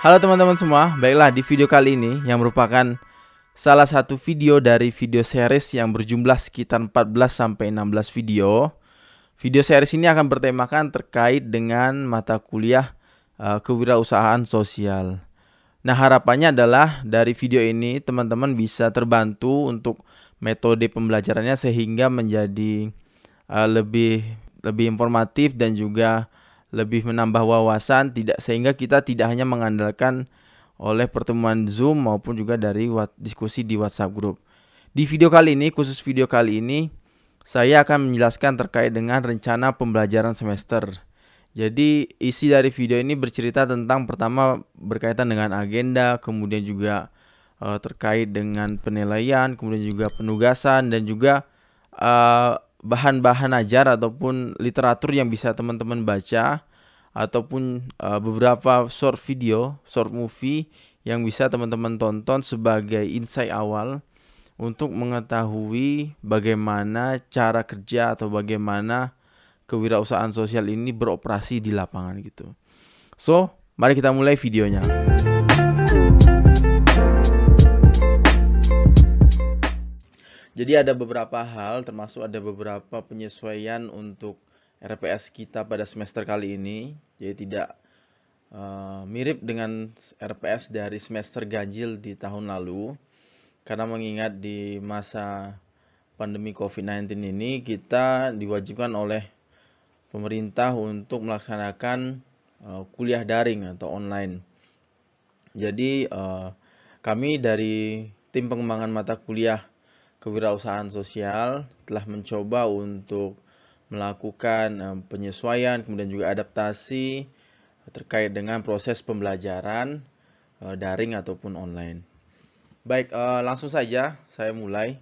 Halo teman-teman semua, baiklah di video kali ini yang merupakan salah satu video dari video series yang berjumlah sekitar 14 sampai 16 video. Video series ini akan bertemakan terkait dengan mata kuliah uh, kewirausahaan sosial. Nah, harapannya adalah dari video ini teman-teman bisa terbantu untuk metode pembelajarannya sehingga menjadi uh, lebih lebih informatif dan juga lebih menambah wawasan tidak sehingga kita tidak hanya mengandalkan oleh pertemuan Zoom maupun juga dari diskusi di WhatsApp group. Di video kali ini, khusus video kali ini, saya akan menjelaskan terkait dengan rencana pembelajaran semester. Jadi, isi dari video ini bercerita tentang pertama berkaitan dengan agenda, kemudian juga uh, terkait dengan penilaian, kemudian juga penugasan dan juga uh, bahan-bahan ajar ataupun literatur yang bisa teman-teman baca ataupun uh, beberapa short video, short movie yang bisa teman-teman tonton sebagai insight awal untuk mengetahui bagaimana cara kerja atau bagaimana kewirausahaan sosial ini beroperasi di lapangan gitu. So, mari kita mulai videonya. Jadi ada beberapa hal termasuk ada beberapa penyesuaian untuk RPS kita pada semester kali ini. Jadi tidak uh, mirip dengan RPS dari semester ganjil di tahun lalu. Karena mengingat di masa pandemi COVID-19 ini kita diwajibkan oleh pemerintah untuk melaksanakan uh, kuliah daring atau online. Jadi uh, kami dari tim pengembangan mata kuliah kewirausahaan sosial telah mencoba untuk melakukan penyesuaian kemudian juga adaptasi terkait dengan proses pembelajaran eh, daring ataupun online. Baik, eh, langsung saja saya mulai.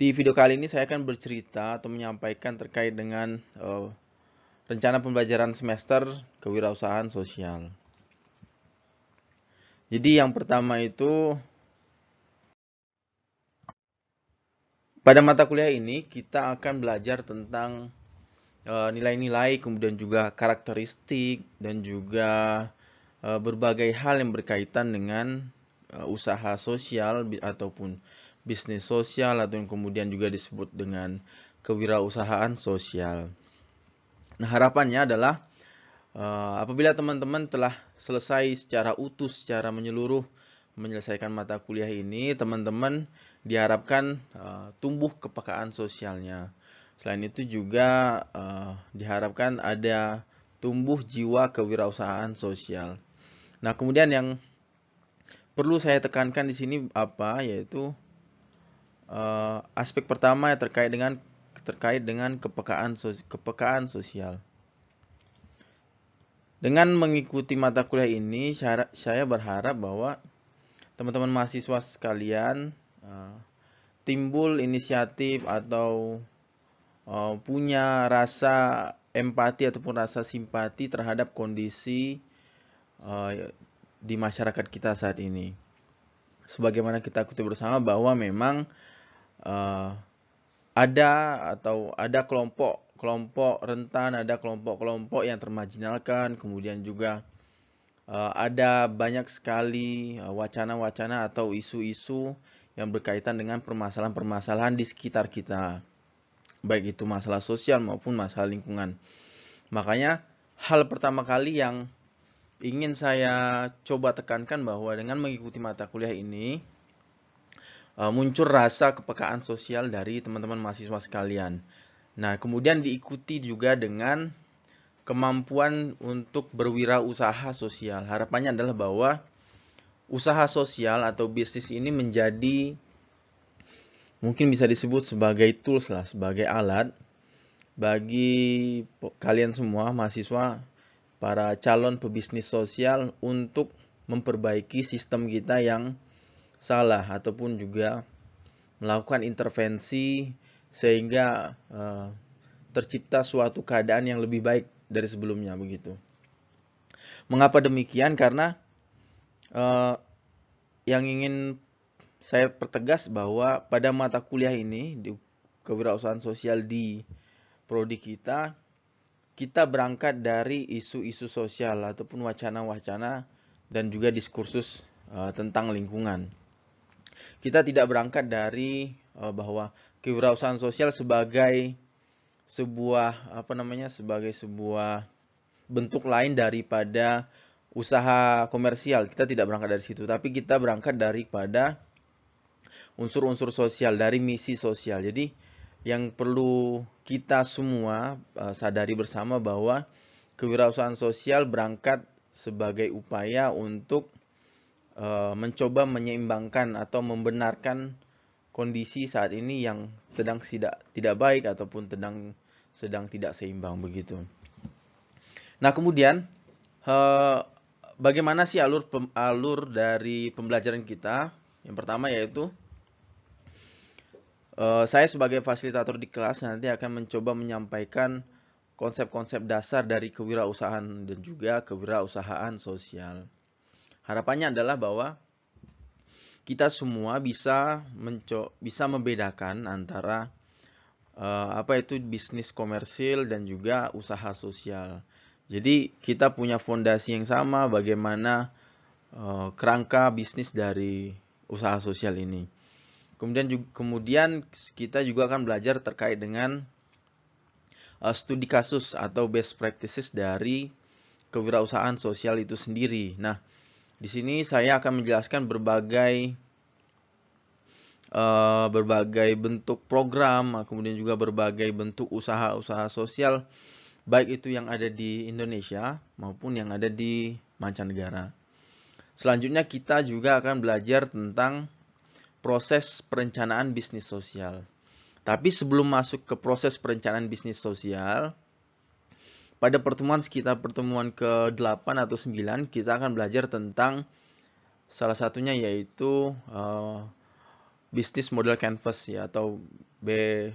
Di video kali ini saya akan bercerita atau menyampaikan terkait dengan eh, rencana pembelajaran semester kewirausahaan sosial. Jadi yang pertama itu Pada mata kuliah ini kita akan belajar tentang eh, nilai-nilai, uh, kemudian juga karakteristik dan juga uh, berbagai hal yang berkaitan dengan uh, usaha sosial ataupun bisnis sosial atau yang kemudian juga disebut dengan kewirausahaan sosial. Nah, harapannya adalah apabila teman-teman telah selesai secara utuh, secara menyeluruh menyelesaikan mata kuliah ini, teman-teman diharapkan uh, tumbuh kepekaan sosialnya. Selain itu juga uh, diharapkan ada tumbuh jiwa kewirausahaan sosial. Nah, kemudian yang perlu saya tekankan di sini apa yaitu uh, aspek pertama yang terkait dengan terkait dengan kepekaan sos kepekaan sosial. Dengan mengikuti mata kuliah ini, saya berharap bahwa teman-teman mahasiswa sekalian timbul inisiatif atau uh, punya rasa empati ataupun rasa simpati terhadap kondisi uh, di masyarakat kita saat ini. Sebagaimana kita kutip bersama bahwa memang ada atau ada kelompok kelompok rentan, ada kelompok-kelompok yang termarginalkan, kemudian juga ada banyak sekali wacana-wacana atau isu-isu yang berkaitan dengan permasalahan-permasalahan di sekitar kita. Baik itu masalah sosial maupun masalah lingkungan. Makanya hal pertama kali yang ingin saya coba tekankan bahwa dengan mengikuti mata kuliah ini uh, muncul rasa kepekaan sosial dari teman-teman mahasiswa sekalian. Nah, kemudian diikuti juga dengan kemampuan untuk berwirausaha sosial. Harapannya adalah bahwa usaha sosial atau bisnis ini menjadi mungkin bisa disebut sebagai tools lah, sebagai alat bagi kalian semua mahasiswa, para calon pebisnis sosial untuk memperbaiki sistem kita yang salah ataupun juga melakukan intervensi sehingga uh, tercipta suatu keadaan yang lebih baik dari sebelumnya begitu. Mengapa demikian? Karena uh, yang ingin saya pertegas bahwa pada mata kuliah ini di kewirausahaan sosial di prodi kita kita berangkat dari isu-isu sosial ataupun wacana-wacana dan juga diskursus uh, tentang lingkungan. Kita tidak berangkat dari uh, bahwa kewirausahaan sosial sebagai sebuah apa namanya sebagai sebuah bentuk lain daripada usaha komersial. Kita tidak berangkat dari situ, tapi kita berangkat daripada unsur-unsur sosial dari misi sosial. Jadi yang perlu kita semua uh, sadari bersama bahwa kewirausahaan sosial berangkat sebagai upaya untuk uh, mencoba menyeimbangkan atau membenarkan kondisi saat ini yang sedang tidak tidak baik ataupun sedang sedang tidak seimbang begitu. Nah kemudian uh, bagaimana sih alur pem, alur dari pembelajaran kita? Yang pertama yaitu uh, saya sebagai fasilitator di kelas nanti akan mencoba menyampaikan konsep-konsep dasar dari kewirausahaan dan juga kewirausahaan sosial. Harapannya adalah bahwa kita semua bisa bisa membedakan antara uh, apa itu bisnis komersil dan juga usaha sosial. Jadi kita punya fondasi yang sama bagaimana uh, kerangka bisnis dari usaha sosial ini. Kemudian juga, kemudian kita juga akan belajar terkait dengan uh, studi kasus atau best practices dari kewirausahaan sosial itu sendiri. Nah, di sini saya akan menjelaskan berbagai uh, berbagai bentuk program, kemudian juga berbagai bentuk usaha-usaha sosial baik itu yang ada di Indonesia maupun yang ada di mancanegara. Selanjutnya kita juga akan belajar tentang proses perencanaan bisnis sosial. Tapi sebelum masuk ke proses perencanaan bisnis sosial, pada pertemuan sekitar pertemuan ke-8 atau 9 kita akan belajar tentang salah satunya yaitu uh, bisnis model canvas ya atau B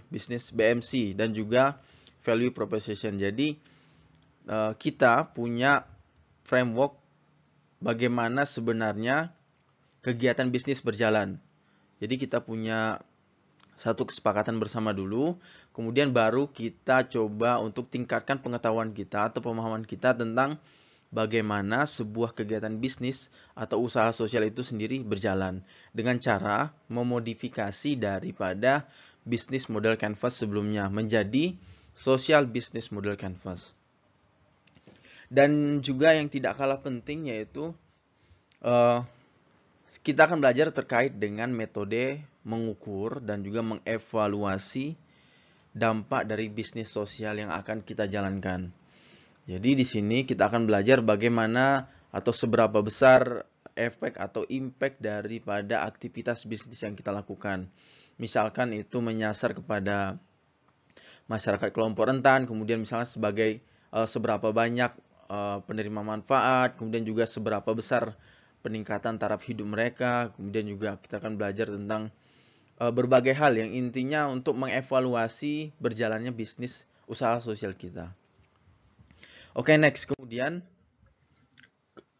bisnis BMC dan juga value proposition. Jadi uh, kita punya framework bagaimana sebenarnya kegiatan bisnis berjalan. Jadi kita punya satu kesepakatan bersama dulu, kemudian baru kita coba untuk tingkatkan pengetahuan kita atau pemahaman kita tentang bagaimana sebuah kegiatan bisnis atau usaha sosial itu sendiri berjalan dengan cara memodifikasi daripada bisnis model canvas sebelumnya menjadi Social Business Model Canvas. Dan juga yang tidak kalah penting yaitu uh, kita akan belajar terkait dengan metode mengukur dan juga mengevaluasi dampak dari bisnis sosial yang akan kita jalankan. Jadi di sini kita akan belajar bagaimana atau seberapa besar efek atau impact daripada aktivitas bisnis yang kita lakukan. Misalkan itu menyasar kepada masyarakat kelompok rentan, kemudian misalnya sebagai uh, seberapa banyak uh, penerima manfaat, kemudian juga seberapa besar peningkatan taraf hidup mereka, kemudian juga kita akan belajar tentang uh, berbagai hal yang intinya untuk mengevaluasi berjalannya bisnis usaha sosial kita. Oke, okay, next. Kemudian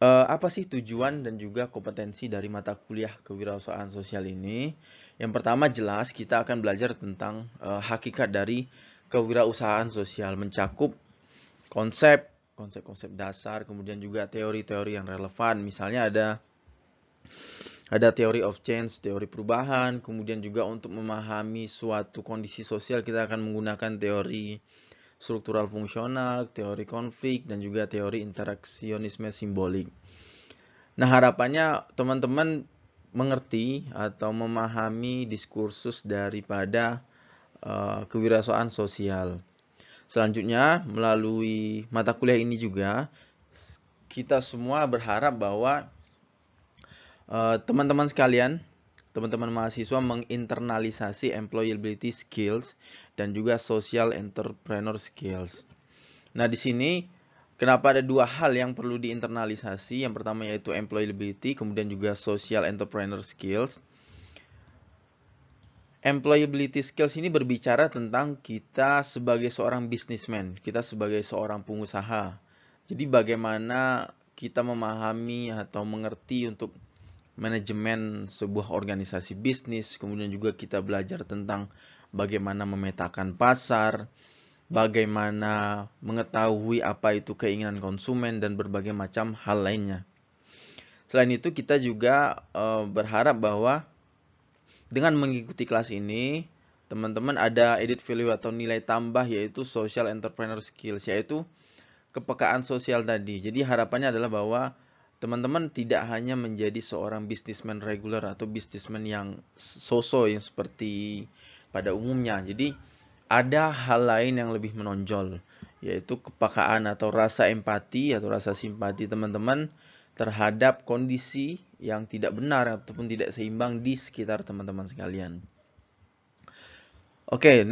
uh, apa sih tujuan dan juga kompetensi dari mata kuliah kewirausahaan sosial ini? Yang pertama jelas kita akan belajar tentang uh, hakikat dari kewirausahaan sosial mencakup konsep konsep-konsep dasar kemudian juga teori-teori yang relevan misalnya ada ada teori of change, teori perubahan, kemudian juga untuk memahami suatu kondisi sosial kita akan menggunakan teori struktural fungsional, teori konflik, dan juga teori interaksionisme simbolik. Nah harapannya teman-teman mengerti atau memahami diskursus daripada uh, kewirausahaan sosial. Selanjutnya, melalui mata kuliah ini juga, kita semua berharap bahwa eh, teman-teman uh, sekalian, teman-teman mahasiswa menginternalisasi employability skills dan juga social entrepreneur skills. Nah, di sini kenapa ada dua hal yang perlu diinternalisasi? Yang pertama yaitu employability, kemudian juga social entrepreneur skills employability skills ini berbicara tentang kita sebagai seorang bisnismen, kita sebagai seorang pengusaha. Jadi bagaimana kita memahami atau mengerti untuk manajemen sebuah organisasi bisnis, kemudian juga kita belajar tentang bagaimana memetakan pasar, bagaimana mengetahui apa itu keinginan konsumen dan berbagai macam hal lainnya. Selain itu kita juga uh, berharap bahwa dengan mengikuti kelas ini teman-teman ada edit value atau nilai tambah yaitu social entrepreneur skills yaitu kepekaan sosial tadi. Jadi harapannya adalah bahwa teman-teman tidak hanya menjadi seorang bisnismen reguler atau bisnismen yang soso yang seperti pada umumnya. Jadi ada hal lain yang lebih menonjol yaitu kepekaan atau rasa empati atau rasa simpati teman-teman terhadap kondisi yang tidak benar ataupun tidak seimbang di sekitar teman-teman sekalian. Oke,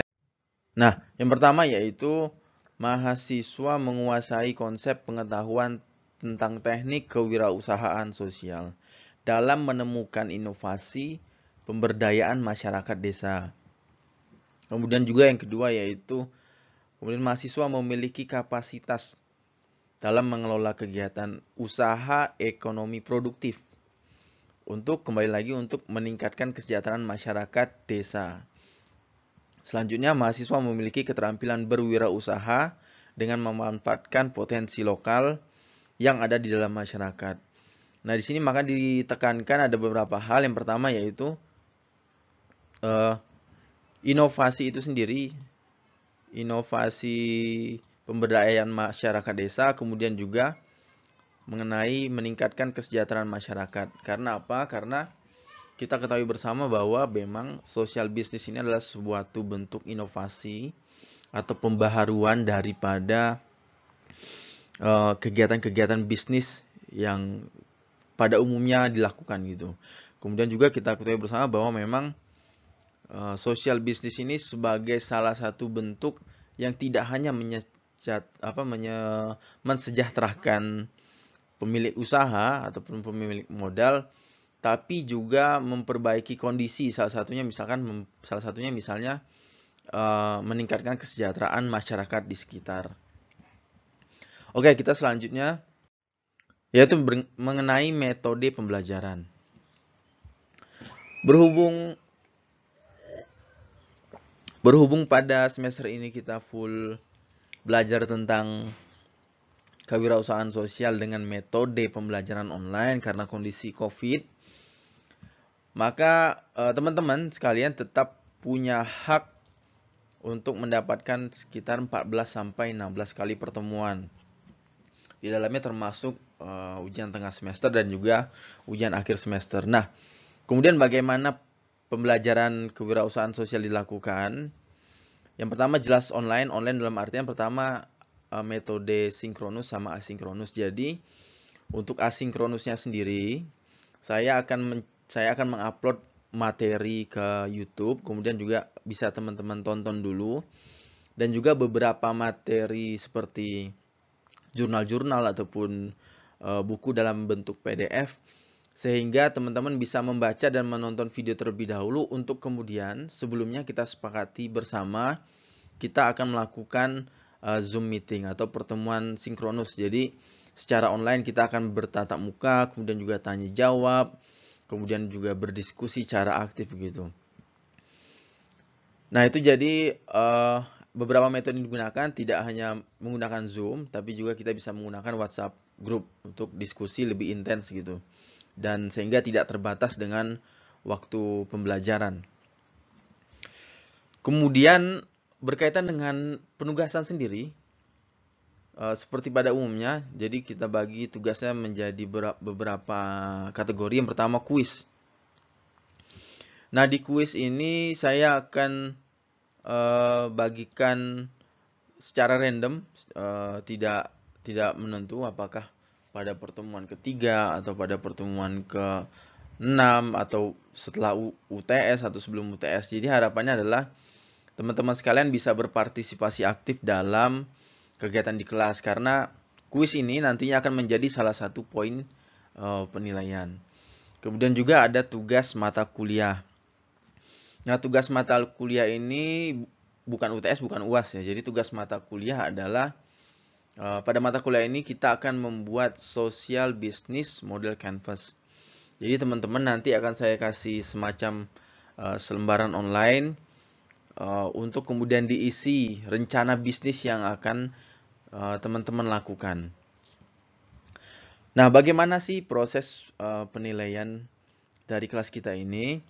nah yang pertama yaitu mahasiswa menguasai konsep pengetahuan tentang teknik kewirausahaan sosial dalam menemukan inovasi pemberdayaan masyarakat desa. Kemudian juga yang kedua yaitu kemudian mahasiswa memiliki kapasitas dalam mengelola kegiatan usaha ekonomi produktif untuk kembali lagi untuk meningkatkan kesejahteraan masyarakat desa. Selanjutnya, mahasiswa memiliki keterampilan berwirausaha dengan memanfaatkan potensi lokal yang ada di dalam masyarakat. Nah, di sini maka ditekankan ada beberapa hal. Yang pertama yaitu uh, inovasi itu sendiri, inovasi pemberdayaan masyarakat desa, kemudian juga mengenai meningkatkan kesejahteraan masyarakat. Karena apa? Karena kita ketahui bersama bahwa memang sosial bisnis ini adalah suatu bentuk inovasi atau pembaharuan daripada eh, kegiatan-kegiatan uh, bisnis yang pada umumnya dilakukan gitu. Kemudian juga kita ketahui bersama bahwa memang uh, sosial bisnis ini sebagai salah satu bentuk yang tidak hanya apa menye, mensejahterakan pemilik usaha ataupun pemilik modal tapi juga memperbaiki kondisi salah satunya misalkan salah satunya misalnya uh, meningkatkan kesejahteraan masyarakat di sekitar. Oke, kita selanjutnya yaitu mengenai metode pembelajaran. Berhubung berhubung pada semester ini kita full belajar tentang kewirausahaan sosial dengan metode pembelajaran online karena kondisi COVID, maka eh, teman-teman eh, sekalian tetap punya hak untuk mendapatkan sekitar 14 sampai 16 kali pertemuan. Di dalamnya termasuk uh, ujian tengah semester dan juga ujian akhir semester. Nah, kemudian bagaimana pembelajaran kewirausahaan sosial dilakukan? Yang pertama jelas online. Online dalam artian pertama uh, metode sinkronus sama asinkronus. Jadi untuk asinkronusnya sendiri saya akan men saya akan mengupload materi ke YouTube, kemudian juga bisa teman-teman tonton dulu dan juga beberapa materi seperti jurnal-jurnal ataupun uh, buku dalam bentuk PDF sehingga teman-teman bisa membaca dan menonton video terlebih dahulu untuk kemudian sebelumnya kita sepakati bersama kita akan melakukan uh, Zoom meeting atau pertemuan sinkronus. Jadi secara online kita akan bertatap muka, kemudian juga tanya jawab, kemudian juga berdiskusi secara aktif begitu. Nah itu jadi uh, beberapa metode yang digunakan tidak hanya menggunakan Zoom, tapi juga kita bisa menggunakan WhatsApp group untuk diskusi lebih intens gitu dan sehingga tidak terbatas dengan waktu pembelajaran. Kemudian berkaitan dengan penugasan sendiri, uh, seperti pada umumnya, jadi kita bagi tugasnya menjadi beberapa kategori. Yang pertama kuis. Nah di kuis ini saya akan uh, bagikan secara random, uh, tidak tidak menentu apakah pada pertemuan ketiga atau pada pertemuan ke 6 atau setelah UTS atau sebelum UTS. Jadi harapannya adalah teman-teman sekalian bisa berpartisipasi aktif dalam kegiatan di kelas karena kuis ini nantinya akan menjadi salah satu poin uh, penilaian. Kemudian juga ada tugas mata kuliah. Nah, tugas mata kuliah ini bukan UTS, bukan UAS ya. Jadi tugas mata kuliah adalah pada mata kuliah ini kita akan membuat social business model canvas. Jadi teman-teman nanti akan saya kasih semacam uh, selembaran online uh, untuk kemudian diisi rencana bisnis yang akan teman-teman uh, lakukan. Nah, bagaimana sih proses uh, penilaian dari kelas kita ini?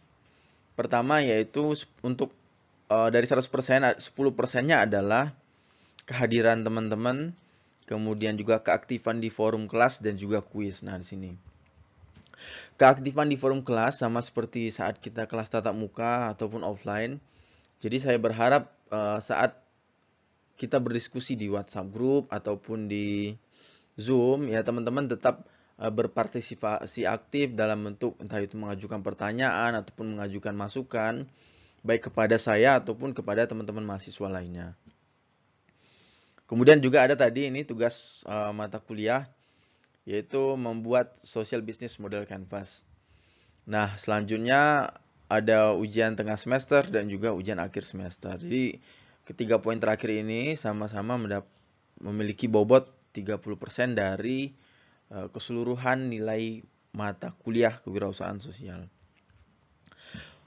Pertama yaitu untuk uh, dari 100% 10%-nya adalah kehadiran teman-teman, kemudian juga keaktifan di forum kelas dan juga kuis. Nah, di sini. Keaktifan di forum kelas sama seperti saat kita kelas tatap muka ataupun offline. Jadi saya berharap uh, saat kita berdiskusi di WhatsApp group ataupun di Zoom ya teman-teman tetap uh, berpartisipasi aktif dalam bentuk entah itu mengajukan pertanyaan ataupun mengajukan masukan baik kepada saya ataupun kepada teman-teman mahasiswa lainnya. Kemudian juga ada tadi ini tugas uh, mata kuliah yaitu membuat social business model canvas. Nah, selanjutnya ada ujian tengah semester dan juga ujian akhir semester. Jadi ketiga poin terakhir ini sama-sama memiliki bobot 30% dari uh, keseluruhan nilai mata kuliah kewirausahaan sosial.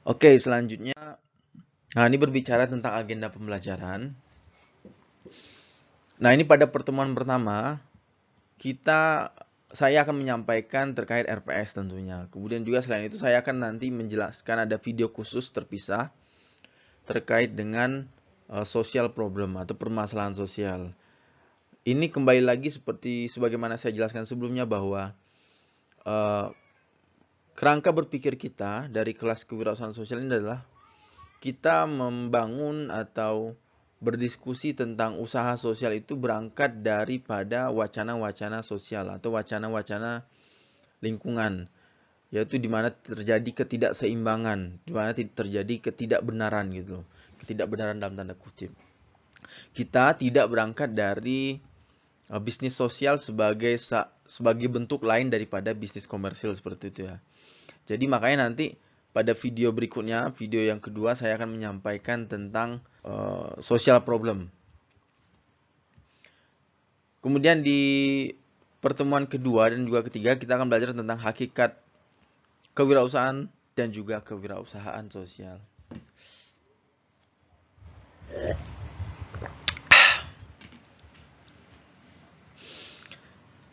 Oke, selanjutnya nah ini berbicara tentang agenda pembelajaran. Nah, ini pada pertemuan pertama kita saya akan menyampaikan terkait RPS tentunya. Kemudian juga selain itu saya akan nanti menjelaskan ada video khusus terpisah terkait dengan uh, social problem atau permasalahan sosial ini kembali lagi seperti sebagaimana saya jelaskan sebelumnya bahwa uh, kerangka berpikir kita dari kelas kewirausahaan sosial ini adalah kita membangun atau berdiskusi tentang usaha sosial itu berangkat daripada wacana-wacana sosial atau wacana-wacana lingkungan yaitu di mana terjadi ketidakseimbangan, di mana terjadi ketidakbenaran gitu. Ketidakbenaran dalam tanda kutip. Kita tidak berangkat dari uh, bisnis sosial sebagai sebagai bentuk lain daripada bisnis komersil seperti itu ya. Jadi makanya nanti pada video berikutnya, video yang kedua saya akan menyampaikan tentang uh, social problem. Kemudian di pertemuan kedua dan juga ketiga kita akan belajar tentang hakikat kewirausahaan dan juga kewirausahaan sosial.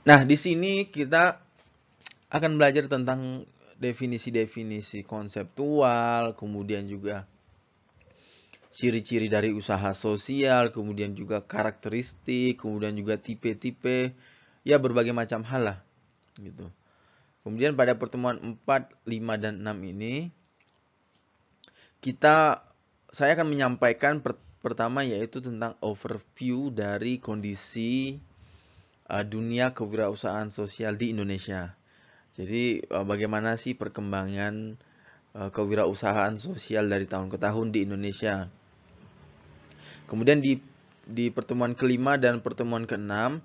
Nah, di sini kita akan belajar tentang definisi-definisi konseptual, kemudian juga ciri-ciri dari usaha sosial, kemudian juga karakteristik, kemudian juga tipe-tipe, ya berbagai macam hal lah. Gitu. Kemudian pada pertemuan 4, 5, dan 6 ini, kita saya akan menyampaikan per, pertama yaitu tentang overview dari kondisi uh, dunia kewirausahaan sosial di Indonesia. Jadi uh, bagaimana sih perkembangan uh, kewirausahaan sosial dari tahun ke tahun di Indonesia. Kemudian di di pertemuan kelima dan pertemuan keenam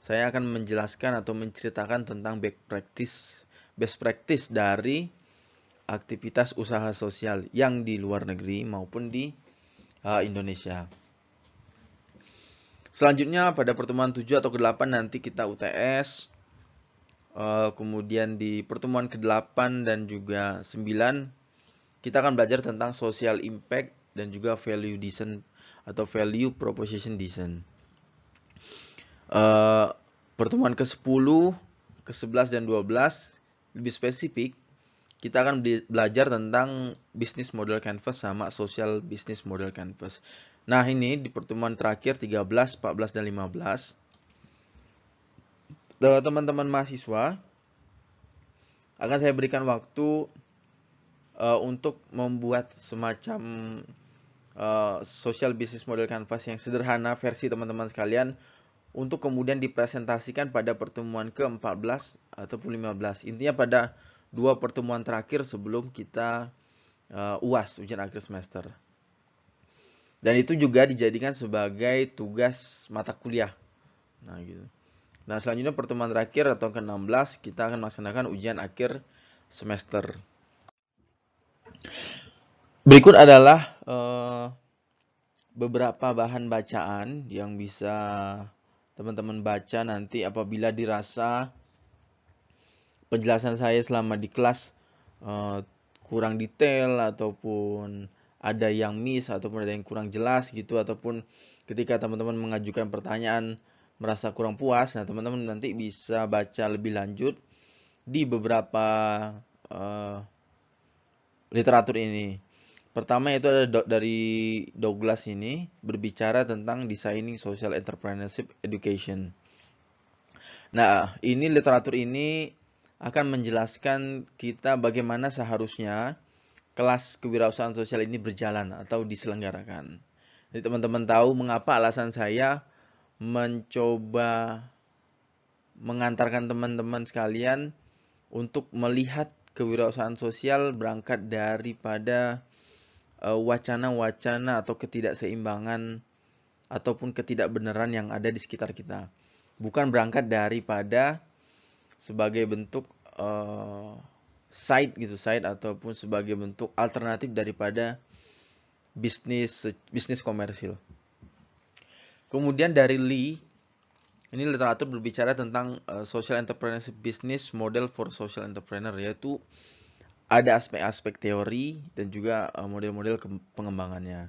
saya akan menjelaskan atau menceritakan tentang best practice best practice dari aktivitas usaha sosial yang di luar negeri maupun di uh, Indonesia. Selanjutnya pada pertemuan 7 atau ke-8 nanti kita UTS. Eh, kemudian di pertemuan ke-8 dan juga 9 kita akan belajar tentang social impact dan juga value design atau value proposition design. Uh, pertemuan ke-10, ke-11 dan 12 lebih spesifik kita akan belajar tentang business model canvas sama social business model canvas. Nah, ini di pertemuan terakhir 13, 14, dan 15. Teman-teman mahasiswa akan saya berikan waktu uh, untuk membuat semacam uh, social business model canvas yang sederhana versi teman-teman sekalian untuk kemudian dipresentasikan pada pertemuan ke-14 ataupun 15. Intinya pada dua pertemuan terakhir sebelum kita uh, UAS, ujian akhir semester. Dan itu juga dijadikan sebagai tugas mata kuliah. Nah, gitu. Nah, selanjutnya pertemuan terakhir atau ke-16 kita akan melaksanakan ujian akhir semester. Berikut adalah uh, beberapa bahan bacaan yang bisa teman-teman baca nanti apabila dirasa penjelasan saya selama di kelas uh, kurang detail ataupun ada yang miss ataupun ada yang kurang jelas gitu ataupun ketika teman-teman mengajukan pertanyaan merasa kurang puas, nah teman-teman nanti bisa baca lebih lanjut di beberapa uh, literatur ini. Pertama itu ada dari Douglas ini berbicara tentang designing social entrepreneurship education. Nah, ini literatur ini akan menjelaskan kita bagaimana seharusnya kelas kewirausahaan sosial ini berjalan atau diselenggarakan. Jadi teman-teman tahu mengapa alasan saya mencoba mengantarkan teman-teman sekalian untuk melihat kewirausahaan sosial berangkat daripada Eh, wacana-wacana atau ketidakseimbangan ataupun ketidakbenaran yang ada di sekitar kita. Bukan berangkat daripada sebagai bentuk uh, side gitu, side ataupun sebagai bentuk alternatif daripada bisnis bisnis komersil. Kemudian dari Lee ini literatur berbicara tentang uh, social entrepreneurship business model for social entrepreneur yaitu ada aspek-aspek teori dan juga eh, model-model pengembangannya.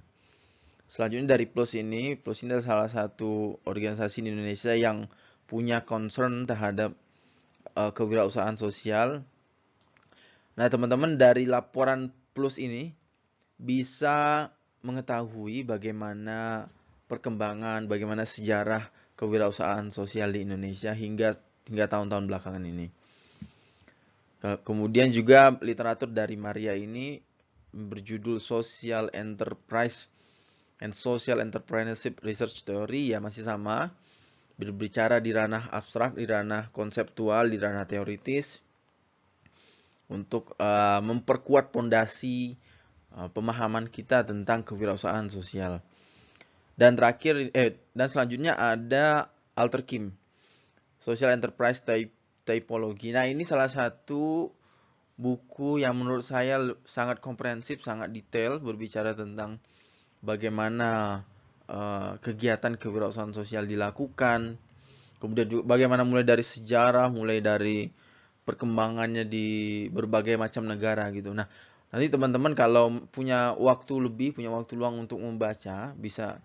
Selanjutnya dari Plus ini, Plus ini adalah salah satu organisasi di Indonesia yang punya concern terhadap uh, kewirausahaan sosial. Nah, teman-teman dari laporan Plus ini bisa mengetahui bagaimana perkembangan, bagaimana sejarah kewirausahaan sosial di Indonesia hingga hingga tahun-tahun belakangan ini. Kemudian juga literatur dari Maria ini berjudul Social Enterprise and Social Entrepreneurship Research Theory ya masih sama berbicara di ranah abstrak, di ranah konseptual, di ranah teoritis untuk uh, memperkuat pondasi uh, pemahaman kita tentang kewirausahaan sosial. Dan terakhir eh dan selanjutnya ada Alter Kim Social Enterprise Type Typologi. Nah, ini salah satu buku yang menurut saya sangat komprehensif, sangat detail berbicara tentang bagaimana uh, kegiatan kewirausahaan sosial dilakukan. Kemudian juga bagaimana mulai dari sejarah, mulai dari perkembangannya di berbagai macam negara gitu. Nah, nanti teman-teman kalau punya waktu lebih, punya waktu luang untuk membaca, bisa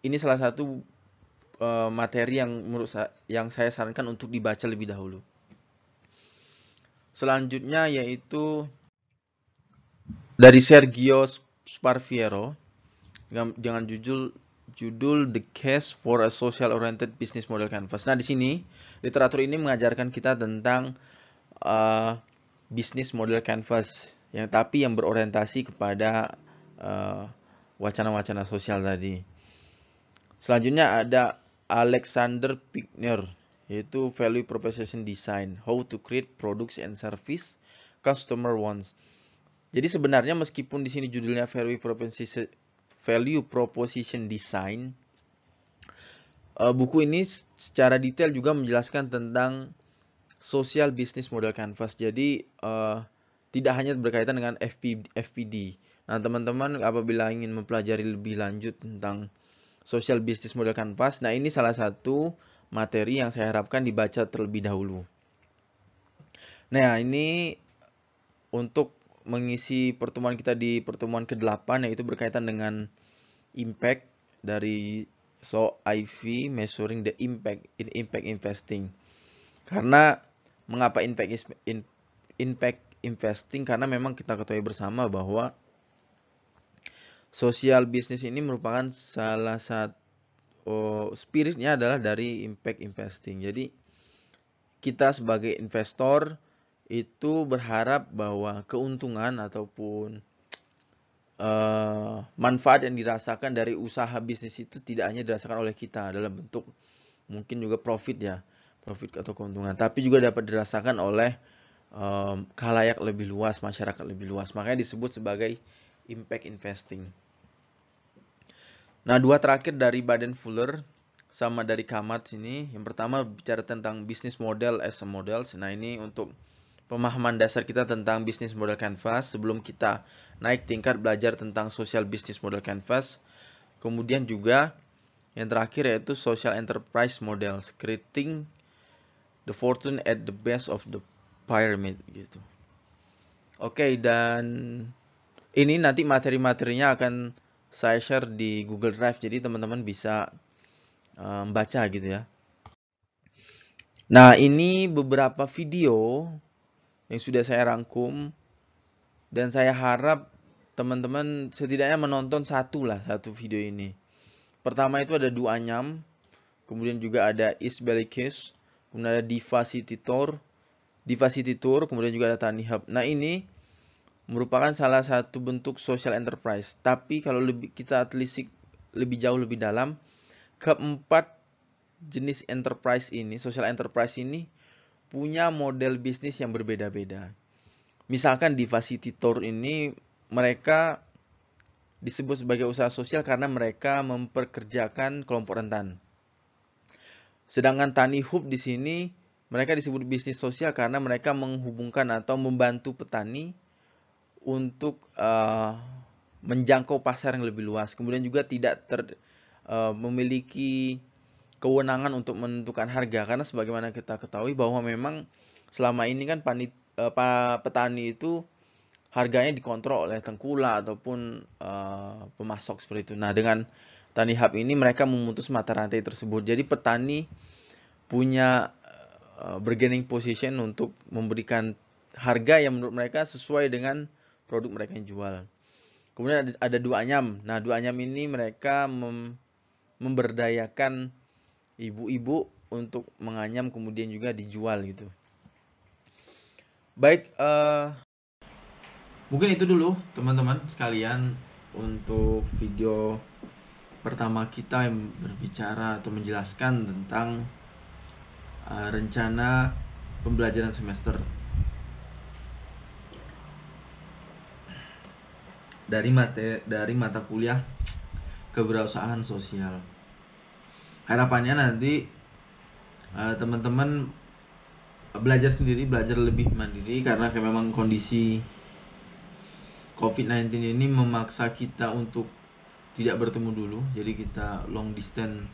ini salah satu uh, materi yang menurut saya, yang saya sarankan untuk dibaca lebih dahulu. Selanjutnya yaitu dari Sergio Sparviero jangan judul judul The Case for a Social Oriented Business Model Canvas. Nah, di sini literatur ini mengajarkan kita tentang uh, bisnis model canvas yang tapi yang berorientasi kepada uh, wacana-wacana uh, sosial tadi. Selanjutnya ada Alexander Pigner yaitu value proposition design, how to create products and service customer wants. Jadi sebenarnya meskipun di sini judulnya value proposition value proposition design, uh, buku ini secara detail juga menjelaskan tentang social business model canvas. Jadi uh, tidak hanya berkaitan dengan FP, FPD. Nah, teman-teman apabila ingin mempelajari lebih lanjut tentang Social Business Model Canvas. Nah, ini salah satu materi yang saya harapkan dibaca terlebih dahulu. Nah, ini untuk mengisi pertemuan kita di pertemuan ke-8 yaitu berkaitan dengan impact dari So IV measuring the impact in impact investing. Karena mengapa impact impact investing karena memang kita ketahui bersama bahwa Social business ini merupakan salah satu oh, spiritnya adalah dari impact investing. Jadi kita sebagai investor itu berharap bahwa keuntungan ataupun uh, manfaat yang dirasakan dari usaha bisnis itu tidak hanya dirasakan oleh kita dalam bentuk mungkin juga profit ya, profit atau keuntungan, tapi juga dapat dirasakan oleh um, kalayak lebih luas, masyarakat lebih luas. Makanya disebut sebagai impact investing. Nah, dua terakhir dari Baden Fuller sama dari Kamat sini. Yang pertama bicara tentang bisnis model as a model. Nah, ini untuk pemahaman dasar kita tentang bisnis model canvas sebelum kita naik tingkat belajar tentang social business model canvas. Kemudian juga yang terakhir yaitu social enterprise model, creating the fortune at the base of the pyramid gitu. Oke, okay, dan ini nanti materi-materinya akan saya share di Google Drive jadi teman-teman bisa membaca um, gitu ya Nah, ini beberapa video yang sudah saya rangkum dan saya harap teman-teman setidaknya menonton satu lah satu video ini. Pertama itu ada dua anyam, kemudian juga ada East kemudian ada Diva City Tour, Diva City Tour, kemudian juga ada Tani Hub. Nah ini merupakan salah satu bentuk social enterprise. Tapi kalau lebih kita telisik lebih jauh lebih dalam, keempat jenis enterprise ini, social enterprise ini punya model bisnis yang berbeda-beda. Misalkan di Tour ini mereka disebut sebagai usaha sosial karena mereka memperkerjakan kelompok rentan. Sedangkan Tani Hub di sini mereka disebut bisnis sosial karena mereka menghubungkan atau membantu petani untuk uh, menjangkau pasar yang lebih luas. Kemudian juga tidak ter, uh, memiliki kewenangan untuk menentukan harga karena sebagaimana kita ketahui bahwa memang selama ini kan panit, uh, petani itu harganya dikontrol oleh tengkulak ataupun uh, pemasok seperti itu. Nah, dengan Tani Hub ini mereka memutus mata rantai tersebut. Jadi petani punya uh, bargaining position untuk memberikan harga yang menurut mereka sesuai dengan produk mereka yang jual. Kemudian ada, ada dua anyam. Nah, dua anyam ini mereka mem, memberdayakan ibu-ibu untuk menganyam kemudian juga dijual gitu. Baik, uh, mungkin itu dulu teman-teman sekalian untuk video pertama kita yang berbicara atau menjelaskan tentang uh, rencana pembelajaran semester dari mata dari mata kuliah kewirausahaan sosial. Harapannya nanti uh, teman-teman belajar sendiri belajar lebih mandiri karena memang kondisi COVID-19 ini memaksa kita untuk tidak bertemu dulu. Jadi kita long distance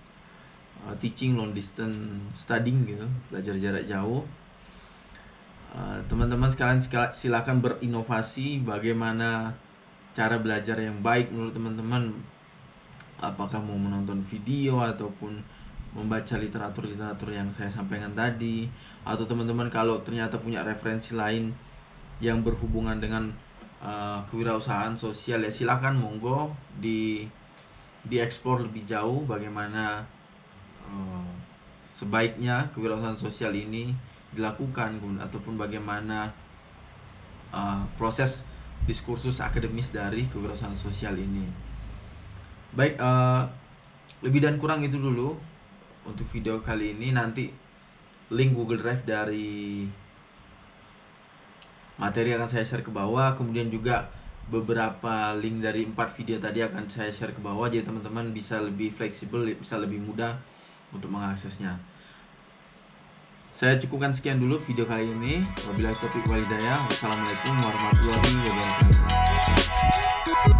uh, teaching long distance studying gitu belajar jarak jauh. Uh, teman-teman uh, sekalian silakan berinovasi bagaimana cara belajar yang baik menurut teman-teman. Apakah mau menonton video ataupun membaca literatur-literatur yang saya sampaikan tadi atau teman-teman kalau ternyata punya referensi lain yang berhubungan dengan uh, kewirausahaan sosial ya silakan monggo di dieksplor lebih jauh bagaimana uh, sebaiknya kewirausahaan sosial ini dilakukan ataupun bagaimana uh, proses diskursus akademis dari kewirausahaan sosial ini. Baik uh, lebih dan kurang itu dulu untuk video kali ini. Nanti link Google Drive dari materi akan saya share ke bawah. Kemudian juga beberapa link dari empat video tadi akan saya share ke bawah. Jadi teman-teman bisa lebih fleksibel bisa lebih mudah untuk mengaksesnya saya cukupkan sekian dulu video kali ini. Wabillahi taufiq walhidayah wassalamualaikum warahmatullahi wabarakatuh